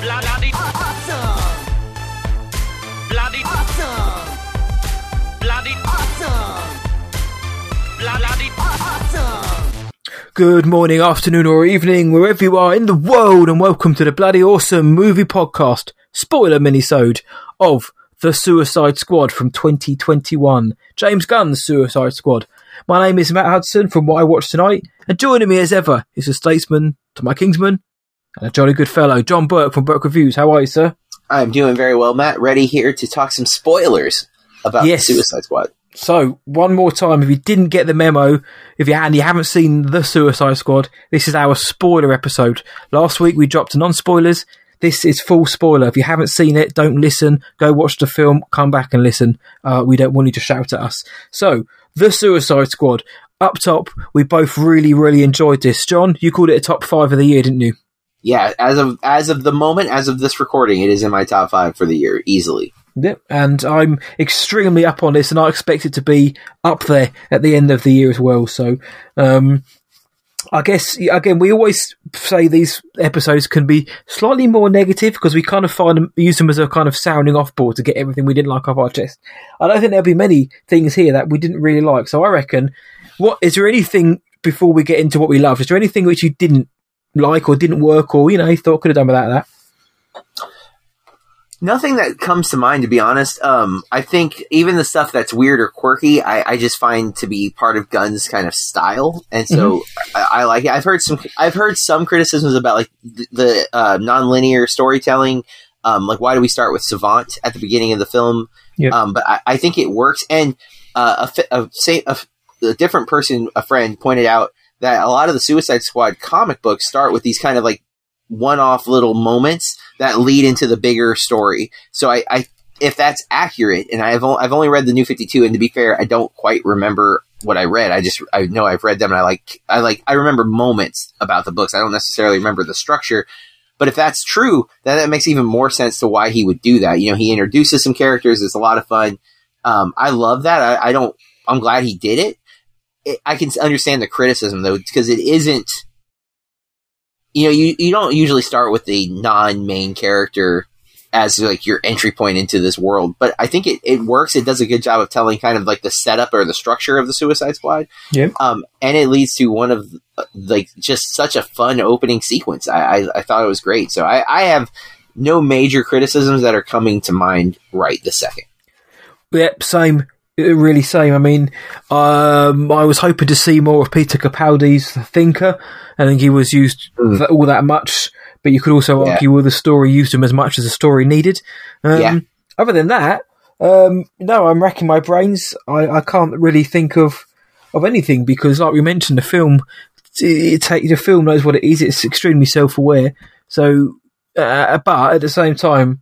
Bloody Awesome! bloody Awesome! bloody Awesome! bloody Awesome! Good morning, afternoon, or evening, wherever you are in the world, and welcome to the bloody awesome movie podcast spoiler minisode of The Suicide Squad from 2021. James Gunn's Suicide Squad. My name is Matt Hudson from What I Watched Tonight, and joining me as ever is a statesman to my kingsman and a jolly good fellow, John Burke from Burke Reviews. How are you, sir? I'm doing very well, Matt. Ready here to talk some spoilers about Yes. Suicide Squad. So, one more time, if you didn't get the memo, if you and you haven't seen The Suicide Squad, this is our spoiler episode. Last week we dropped non spoilers. This is full spoiler. If you haven't seen it, don't listen. Go watch the film. Come back and listen. Uh, we don't want you to shout at us. So, The Suicide Squad. Up top, we both really, really enjoyed this. John, you called it a top five of the year, didn't you? Yeah, as of as of the moment, as of this recording, it is in my top five for the year easily. Yep, and I'm extremely up on this, and I expect it to be up there at the end of the year as well. So, um, I guess again, we always say these episodes can be slightly more negative because we kind of find them, use them as a kind of sounding off board to get everything we didn't like off our chest. I don't think there'll be many things here that we didn't really like. So, I reckon, what is there anything before we get into what we love? Is there anything which you didn't like or didn't work, or you know, thought could have done without that? Nothing that comes to mind, to be honest. Um, I think even the stuff that's weird or quirky, I, I just find to be part of Gunn's kind of style, and so I, I like it. I've heard some, I've heard some criticisms about like the, the uh, non-linear storytelling. Um, like why do we start with Savant at the beginning of the film? Yep. Um, but I, I think it works. And uh, a, a, a, a different person, a friend, pointed out that a lot of the Suicide Squad comic books start with these kind of like one-off little moments that lead into the bigger story. So I, I if that's accurate, and I've o- I've only read the New Fifty Two, and to be fair, I don't quite remember what I read. I just I know I've read them, and I like I like I remember moments about the books. I don't necessarily remember the structure. But if that's true, then that makes even more sense to why he would do that. You know, he introduces some characters. It's a lot of fun. Um, I love that. I, I don't. I'm glad he did it. It. I can understand the criticism though, because it isn't. You know, you, you don't usually start with the non-main character as like your entry point into this world, but I think it, it works. It does a good job of telling kind of like the setup or the structure of the Suicide Squad. Yep. Um, and it leads to one of uh, like just such a fun opening sequence. I, I, I thought it was great. So I, I have no major criticisms that are coming to mind right this second. Yep, same. Uh, Really same. I mean, um, I was hoping to see more of Peter Capaldi's Thinker. I think he was used Mm. all that much, but you could also Yeah. argue well, the story used him as much as the story needed. Um, Yeah. Other than that, um, no, I'm racking my brains. I, I can't really think of of anything because, like we mentioned, the film it, it the film knows what it is. It's extremely self aware. So, uh, but at the same time,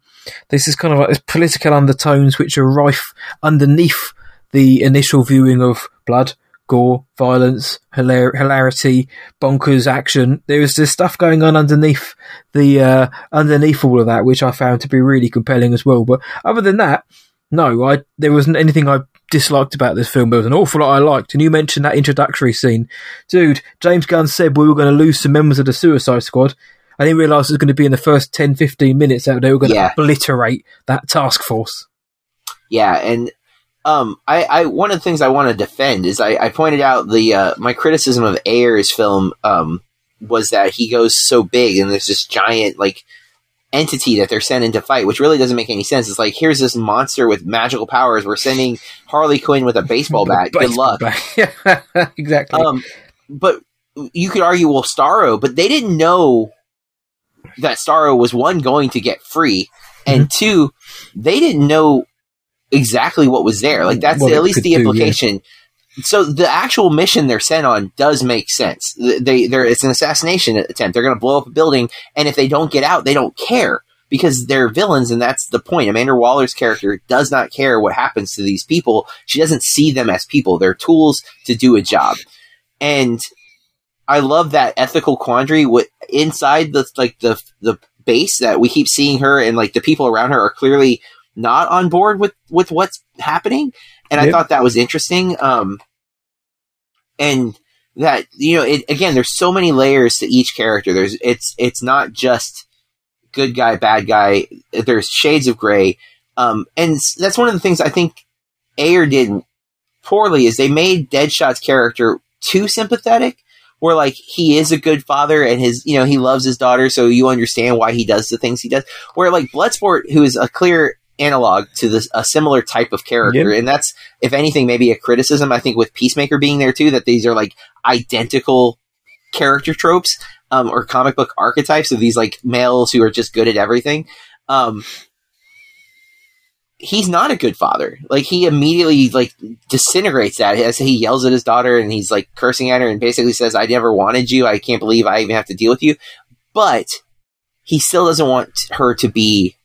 this is kind of like this political undertones which are rife underneath the initial viewing of blood, gore, violence, hilar- hilarity, bonkers action. There is this stuff going on underneath the uh, underneath all of that, which I found to be really compelling as well. But other than that, no, I there wasn't anything I disliked about this film. There was an awful lot I liked, and you mentioned that introductory scene, dude. James Gunn said we were going to lose some members of the Suicide Squad. I didn't realise it was going to be in the first 10, 15 minutes that they were going to obliterate that task force. Yeah, and um, I, I one of the things I want to defend is I, I pointed out the uh, my criticism of Ayer's film um, was that he goes so big and there's this giant like entity that they're sending to fight, which really doesn't make any sense. It's like here's this monster with magical powers. We're sending Harley Quinn with a baseball bat. Good luck. bat. exactly. Um, but you could argue, well, Starro, but they didn't know that Starro was one going to get free, and Mm-hmm. two, they didn't know exactly what was there. Like that's What at least the do, yeah. implication. So the actual mission they're sent on does make sense. They, they it's an assassination attempt. They're going to blow up a building, and if they don't get out, they don't care because they're villains, and that's the point. Amanda Waller's character does not care what happens to these people. She doesn't see them as people. They're tools to do a job, and I love that ethical quandary with inside the like the the base that we keep seeing her and like the people around her are clearly not on board with with what's happening and I thought that was interesting um and that you know it, again there's so many layers to each character there's it's it's not just good guy, bad guy. There's shades of gray, um, and that's one of the things I think Ayer did poorly is they made Deadshot's character too sympathetic. Where like he is a good father and his you know he loves his daughter, so you understand why he does the things he does. Where like Bloodsport, who is a clear analog to this a similar type of character, and that's if anything maybe a criticism. I think with Peacemaker being there too, that these are like identical character tropes um, or comic book archetypes of these like males who are just good at everything. Um, he's not a good father. Like he immediately like disintegrates that as he yells at his daughter and he's like cursing at her and basically says, "I never wanted you. I can't believe I even have to deal with you." But he still doesn't want her to be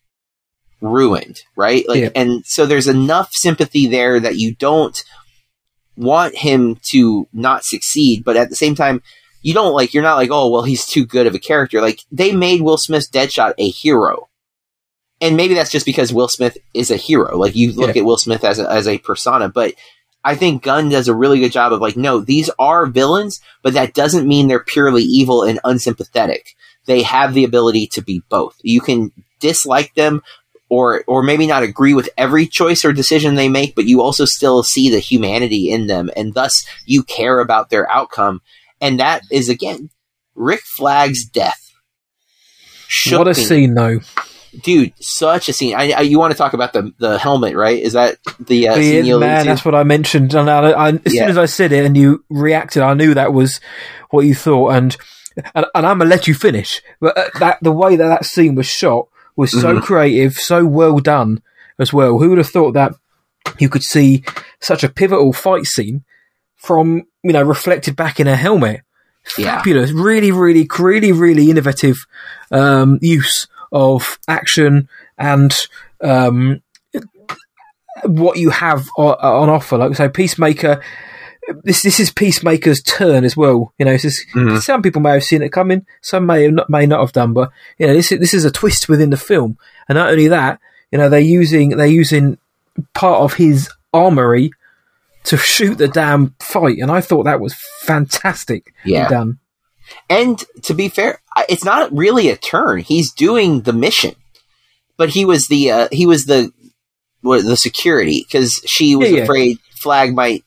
ruined, right? Like, Yeah. and so there's enough sympathy there that you don't want him to not succeed, but at the same time, you don't like you're not like, oh well, he's too good of a character. Like they made Will Smith's Deadshot a hero, and maybe that's just because Will Smith is a hero. Like you look Yeah. at Will Smith as a, as a persona, but I think Gunn does a really good job of like, no, these are villains, but that doesn't mean they're purely evil and unsympathetic. They have the ability to be both. You can dislike them or or maybe not agree with every choice or decision they make, but you also still see the humanity in them, and thus you care about their outcome. And that is again Rick Flag's death. Shook what a me. scene, though. dude! Such a scene. I, I, you want to talk about the the helmet, right? Is that the uh, scene Beard you allude man, that's what I mentioned. And I, I, as Yeah. soon as I said it and you reacted, I knew that was what you thought. And and, and I'm gonna let you finish. But uh, that the way that that scene was shot was so Mhm. creative, so well done as well. Who would have thought that you could see such a pivotal fight scene from you know reflected back in a helmet? Yeah. Fabulous, really, really, really, really innovative um, use of action and um, what you have o- on offer. Like so, Peacemaker. This this is Peacemaker's turn as well. You know, is, Mhm. some people may have seen it coming, some may have not, may not have done. But you know, this is, this is a twist within the film, and not only that, you know, they're using they're using part of his armory to shoot the damn fight, and I thought that was fantastic Yeah. done. And to be fair, it's not really a turn. He's doing the mission, but he was the uh, he was the the security because she was Yeah, yeah. afraid Flag might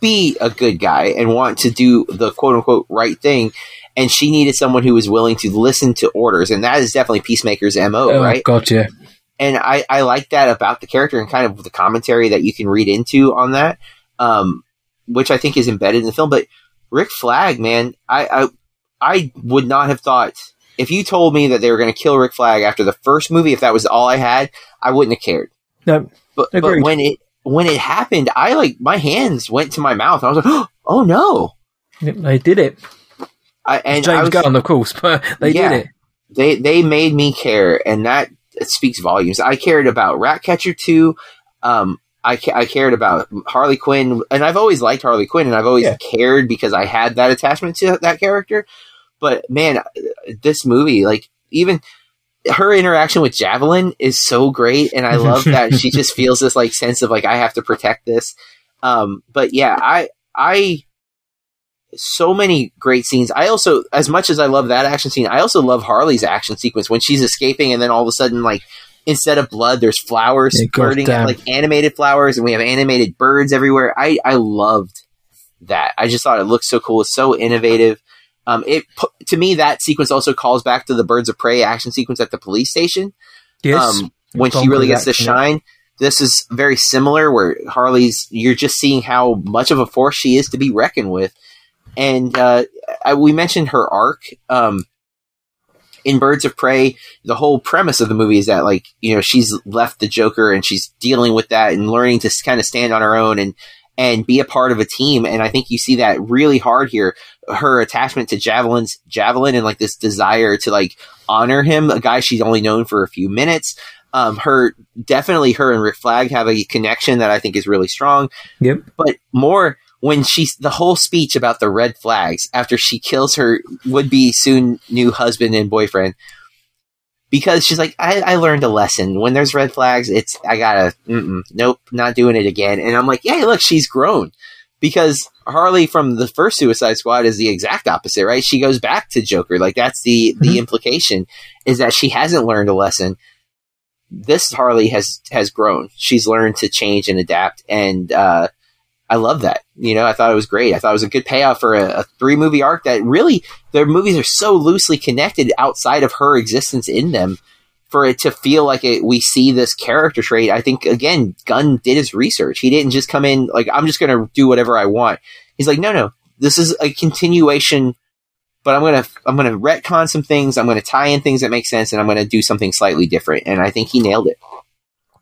be a good guy and want to do the quote unquote right thing, and she needed someone who was willing to listen to orders, and that is definitely Peacemaker's mo, Oh right? God, yeah. and I, I like that about the character and kind of the commentary that you can read into on that, um, which I think is embedded in the film. But Rick Flag, man, I, I I would not have thought if you told me that they were going to kill Rick Flag after the first movie, if that was all I had, I wouldn't have cared. No, But, but when it when it happened, I like my hands went to my mouth. I was like, oh no! they did it. I, and I James was, Gunn, of course, but they Yeah. did it. they they made me care, and that speaks volumes. I cared about Ratcatcher two. Um, I ca- I cared about Harley Quinn, and I've always liked Harley Quinn, and I've always Yeah. cared because I had that attachment to that character. But man, this movie, like even her interaction with Javelin is so great, and I love that she just feels this like sense of like I have to protect this. Um, but yeah, I I so many great scenes. I also, as much as I love that action scene, I also love Harley's action sequence when she's escaping, and then all of a sudden, like instead of blood, there's flowers Yeah, spurting, like animated flowers, and we have animated birds everywhere. I I loved that. I just thought it looked so cool. It's so innovative. Um, it to me that sequence also calls back to the Birds of Prey action sequence at the police station Yes. um, when she really gets to shine. This is very similar, where Harley's you're just seeing how much of a force she is to be reckoned with. And uh, I, we mentioned her arc um, in Birds of Prey. The whole premise of the movie is that, like, you know, she's left the Joker and she's dealing with that and learning to kind of stand on her own and and be a part of a team. And I think you see that really hard here. Her attachment to Javelin's Javelin and like this desire to like honor him, a guy she's only known for a few minutes. Um, her definitely her and Rick Flag have a connection that I think is really strong. Yep. But more when she's the whole speech about the red flags after she kills her would be soon new husband and boyfriend. Because she's like, I, I learned a lesson. When there's red flags, it's I gotta, nope, not doing it again. And I'm like, yeah, look, she's grown because Harley from the first Suicide Squad is the exact opposite, right? She goes back to Joker. Like that's the the Mhm. implication is that she hasn't learned a lesson. This Harley has has grown. She's learned to change and adapt, and uh, I love that. You know, I thought it was great. I thought it was a good payoff for a, a three movie arc that really their movies are so loosely connected outside of her existence in them. For it to feel like it, we see this character trait, I think again, Gunn did his research. He didn't just come in like I'm just going to do whatever I want. He's like, no, no, this is a continuation, but I'm gonna I'm gonna retcon some things. I'm gonna tie in things that make sense, and I'm gonna do something slightly different. And I think he nailed it.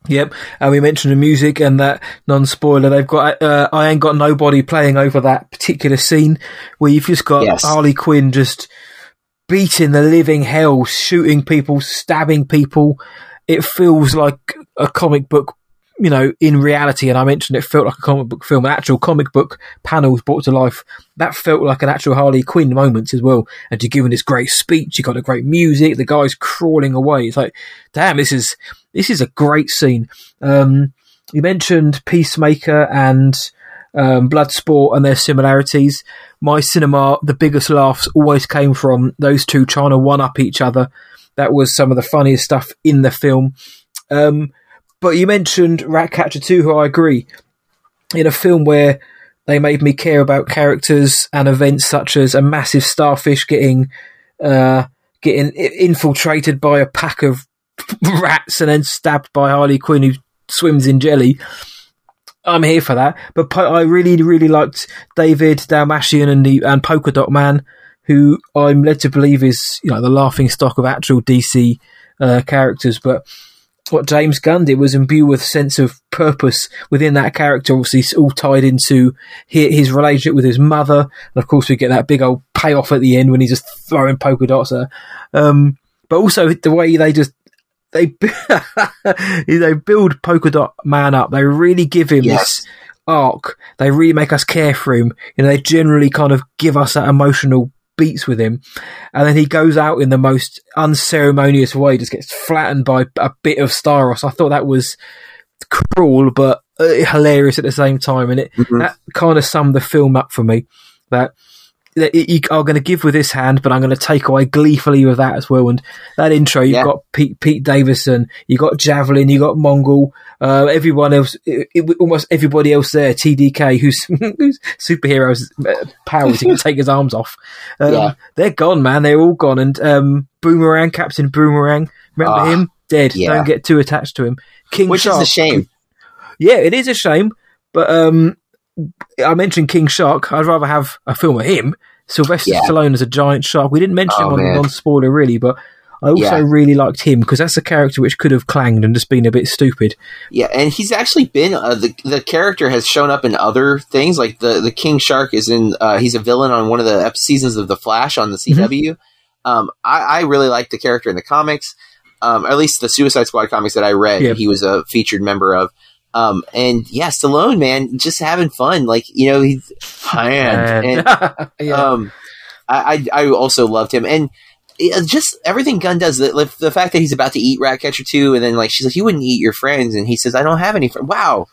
Yep, and we mentioned the music and that non-spoiler. They've got uh, I ain't got nobody playing over that particular scene where you've just got Yes. Harley Quinn just beating the living hell, shooting people, stabbing people. It feels like a comic book, you know, in reality. And I mentioned it felt like a comic book film, actual comic book panels brought to life. That felt like an actual Harley Quinn moment as well. And you're giving this great speech. You got the great music. The guy's crawling away. It's like, damn, this is this is a great scene. Um, you mentioned Peacemaker and um, Bloodsport and their similarities. My cinema, the biggest laughs always came from those two trying to one up each other. That was some of the funniest stuff in the film. Um, but you mentioned Ratcatcher 2, who I agree. In a film where they made me care about characters and events such as a massive starfish getting uh, getting infiltrated by a pack of rats and then stabbed by Harley Quinn who swims in jelly. I'm here for that. But I really, really liked David Dastmalchian and the and Polka Dot Man, who I'm led to believe is you know the laughing stock of actual DC uh, characters. But what James Gunn did was imbue with a sense of purpose within that character. Obviously, all tied into his relationship with his mother, and of course, we get that big old payoff at the end when he's just throwing polka dots at her. Um, but also the way they just they they build polka dot man up. They really give him Yes. this arc. They really make us care for him. You know, they generally kind of give us that emotional beats with him, and then he goes out in the most unceremonious way, just gets flattened by a bit of Starro's. I thought that was cruel, but uh, hilarious at the same time, and it Mhm. that kind of summed the film up for me. That you are going to give with this hand, but I'm going to take away gleefully with that as well. And that intro, you've Yeah. got Pete, Pete Davidson, you got Javelin, you've got Mongal, uh, everyone else, it, it- almost everybody else there, TDK, who's, who's superheroes uh, powers, he can take his arms off. Um, Yeah. They're gone, man. They're all gone. And um, Boomerang, Captain Boomerang, remember Ah, him? Dead. yeah. Don't get too attached to him. King Which Shark, is a shame. yeah, it is a shame, but um, I mentioned King Shark. I'd rather have a film of him. Sylvester Yeah. Stallone as a giant shark. We didn't mention Oh, him on man. non-spoiler really, but I also Yeah. really liked him because that's a character which could have clanged and just been a bit stupid. Yeah, and he's actually been uh, the the character has shown up in other things. Like the the King Shark is in. Uh, he's a villain on one of the seasons of the Flash on the CW. Um, I, I really like the character in the comics, um, at least the Suicide Squad comics that I read. He was a featured member of. Um, and yeah, Stallone, man, just having fun. Like you know, he's hand and yeah. um, I, I I also loved him, and it- just everything Gunn does. The, the fact that he's about to eat Ratcatcher 2, and then like she's like, "You wouldn't eat your friends," and he says, "I don't have any friends." Wow,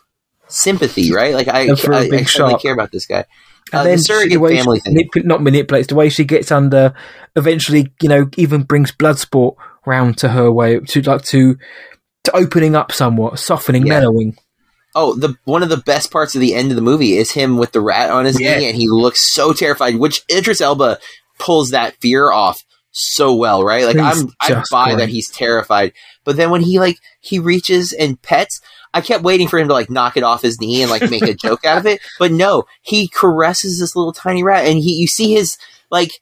sympathy, right? Like I, And for a I, I big certainly shark. care about this guy. and Uh, then the surrogate the way family she thing. not manipulates the way she gets under. Eventually, you know, even brings Bloodsport round to her way to like to to opening up somewhat, softening, Yeah. mellowing. Oh, the one of the best parts of the end of the movie is him with the rat on his knee, and he looks so terrified. Which Idris Elba pulls that fear off so well, right? Like He's I'm, I buy great. that he's terrified, but then when he like he reaches and pets, I kept waiting for him to like knock it off his knee and like make a joke out of it, but no, he caresses this little tiny rat, and he you see his like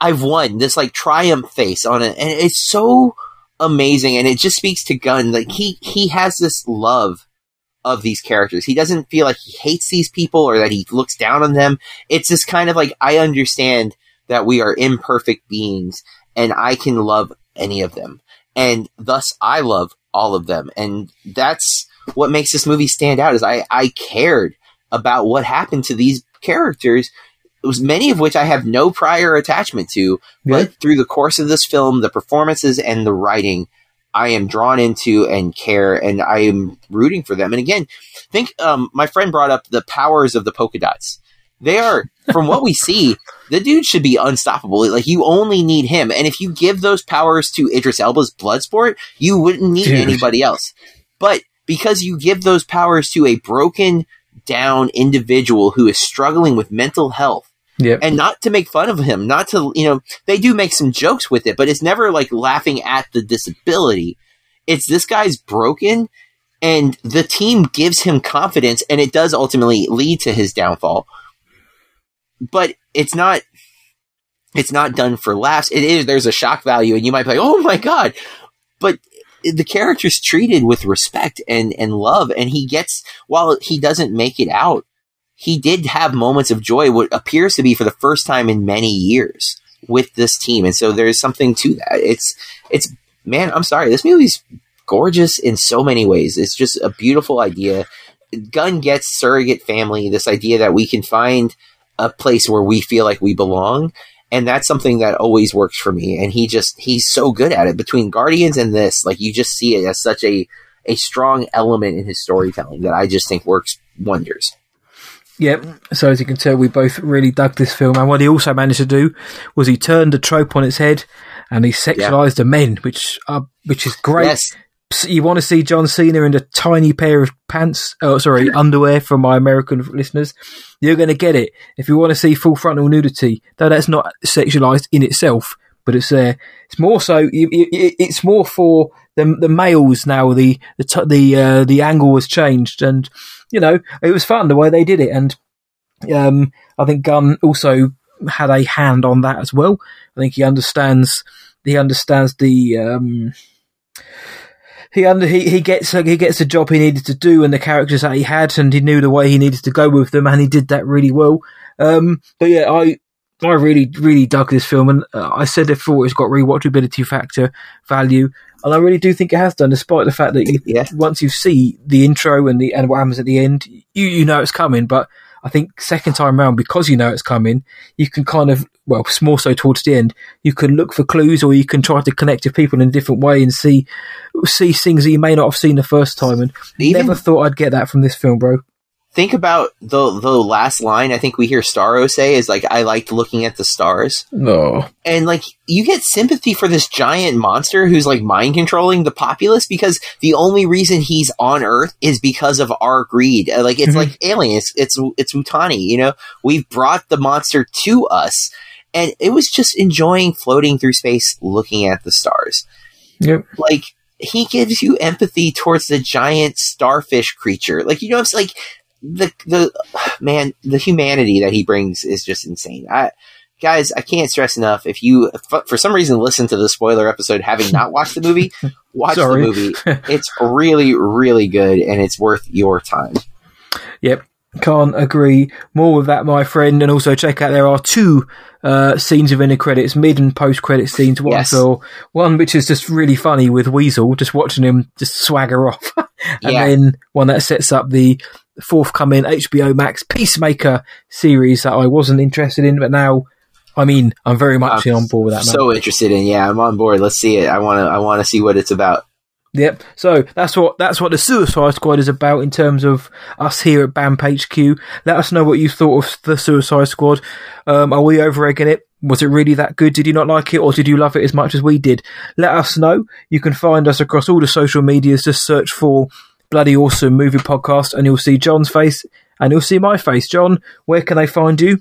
I've won this like triumph face on it, and it's so amazing, and it just speaks to Gunn. Like he he has this love of these characters. He doesn't feel like he hates these people or that he looks down on them. It's just kind of like I understand that we are imperfect beings, and I can love any of them, and thus I love all of them, and that's what makes this movie stand out. Is I I cared about what happened to these characters. It was many of which I have no prior attachment to, Yeah. but through the course of this film, the performances and the writing, I am drawn into and care, and I am rooting for them. And again, think um, my friend brought up the powers of the polka dots. They are, from what we see, the dude should be unstoppable. Like you only need him, and if you give those powers to Idris Elba's Bloodsport, you wouldn't need Dude. anybody else. But because you give those powers to a broken down individual who is struggling with mental health Yep. and not to make fun of him, not to, you know, they do make some jokes with it, but it's never like laughing at the disability. It's this guy's broken and the team gives him confidence and it does ultimately lead to his downfall. But it's not, it's not done for laughs. It is, there's a shock value and you might be like, oh my God. But the character's treated with respect and, and love and he gets, while he doesn't make it out, he did have moments of joy, what appears to be for the first time in many years with this team. And so there's something to that. It's, it's, man, I'm sorry. This movie's gorgeous in so many ways. It's just a beautiful idea. Gunn gets surrogate family, this idea that we can find a place where we feel like we belong. And that's something that always works for me. And he just, he's so good at it. Between Guardians and this, like you just see it as such a, a strong element in his storytelling that I just think works wonders. Yep. So as you can tell, we both really dug this film, and what he also managed to do was he turned the trope on its head, and he sexualized the men, which are which is great. Yes. You want to see John Cena in a tiny pair of pants? Oh, sorry, underwear for my American listeners. You're going to get it if you want to see full frontal nudity. Though that's not sexualized in itself, but it's there. It's more so. you- you- it- It's more for the the males now. The the the uh, the angle was changed, and you know it was fun the way they did it. And um, I think Gunn also had a hand on that as well. I think he understands. He understands the. Um, he under he, he gets he gets the job he needed to do and the characters that he had and he knew the way he needed to go with them and he did that really well. Um, but yeah, I I really really dug this film and uh, I said before it's got rewatchability factor value and I really do think it has done, despite the fact that you, Yeah. once you see the intro and the and what happens at the end, you you know it's coming. But I think second time round because you know it's coming, you can kind of well more so towards the end, you can look for clues or you can try to connect to people in a different way and see see things that you may not have seen the first time. And Even- never thought I'd get that from this film, bro. Think about the the last line I think we hear Starro say is like I liked looking at the stars. No, And like you get sympathy for this giant monster who's like mind controlling the populace because the only reason he's on Earth is because of our greed. Uh, Like it's Mhm. like aliens. It's it's Utani, you know. We've brought the monster to us. And it was just enjoying floating through space looking at the stars. yep, like he gives you empathy towards the giant starfish creature. Like you know, it's like the the man, the humanity that he brings is just insane. I guys, I can't stress enough. If you f- for some reason listen to the spoiler episode having not watched the movie, watch the movie. It's really really good and it's worth your time. Yep. Can't agree more with that, my friend. And also check out there are two uh, scenes within the credits, mid and post credit scenes. One Yes. for one which is just really funny with Weasel, just watching him just swagger off, and Yeah. then one that sets up the forthcoming HBO Max Peacemaker series that I wasn't interested in, but now I mean I'm very much I'm on board with that. Man. so interested in. Yeah, I'm on board. Let's see it. I want to. I want to see what it's about. Yep. So that's what that's what the Suicide Squad is about in terms of us here at BAMP HQ. Let us know what you thought of the Suicide Squad. Um, are we overegging it? Was it really that good? Did you not like it, or did you love it as much as we did? Let us know. You can find us across all the social medias. Just search for Bloody Awesome Movie Podcast, and you'll see John's face, and you'll see my face. John, where can they find you?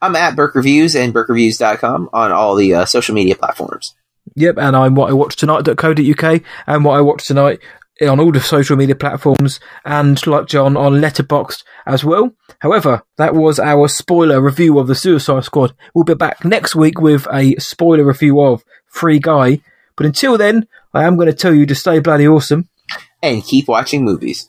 I'm at Burke Reviews and BurkeReviews.com on all the uh, social media platforms. Yep, and I'm what I watch tonight.co.uk and what I watch tonight on all the social media platforms and like John on Letterboxd as well. However, that was our spoiler review of the Suicide Squad. We'll be back next week with a spoiler review of Free Guy. But until then, I am going to tell you to stay bloody awesome. And keep watching movies.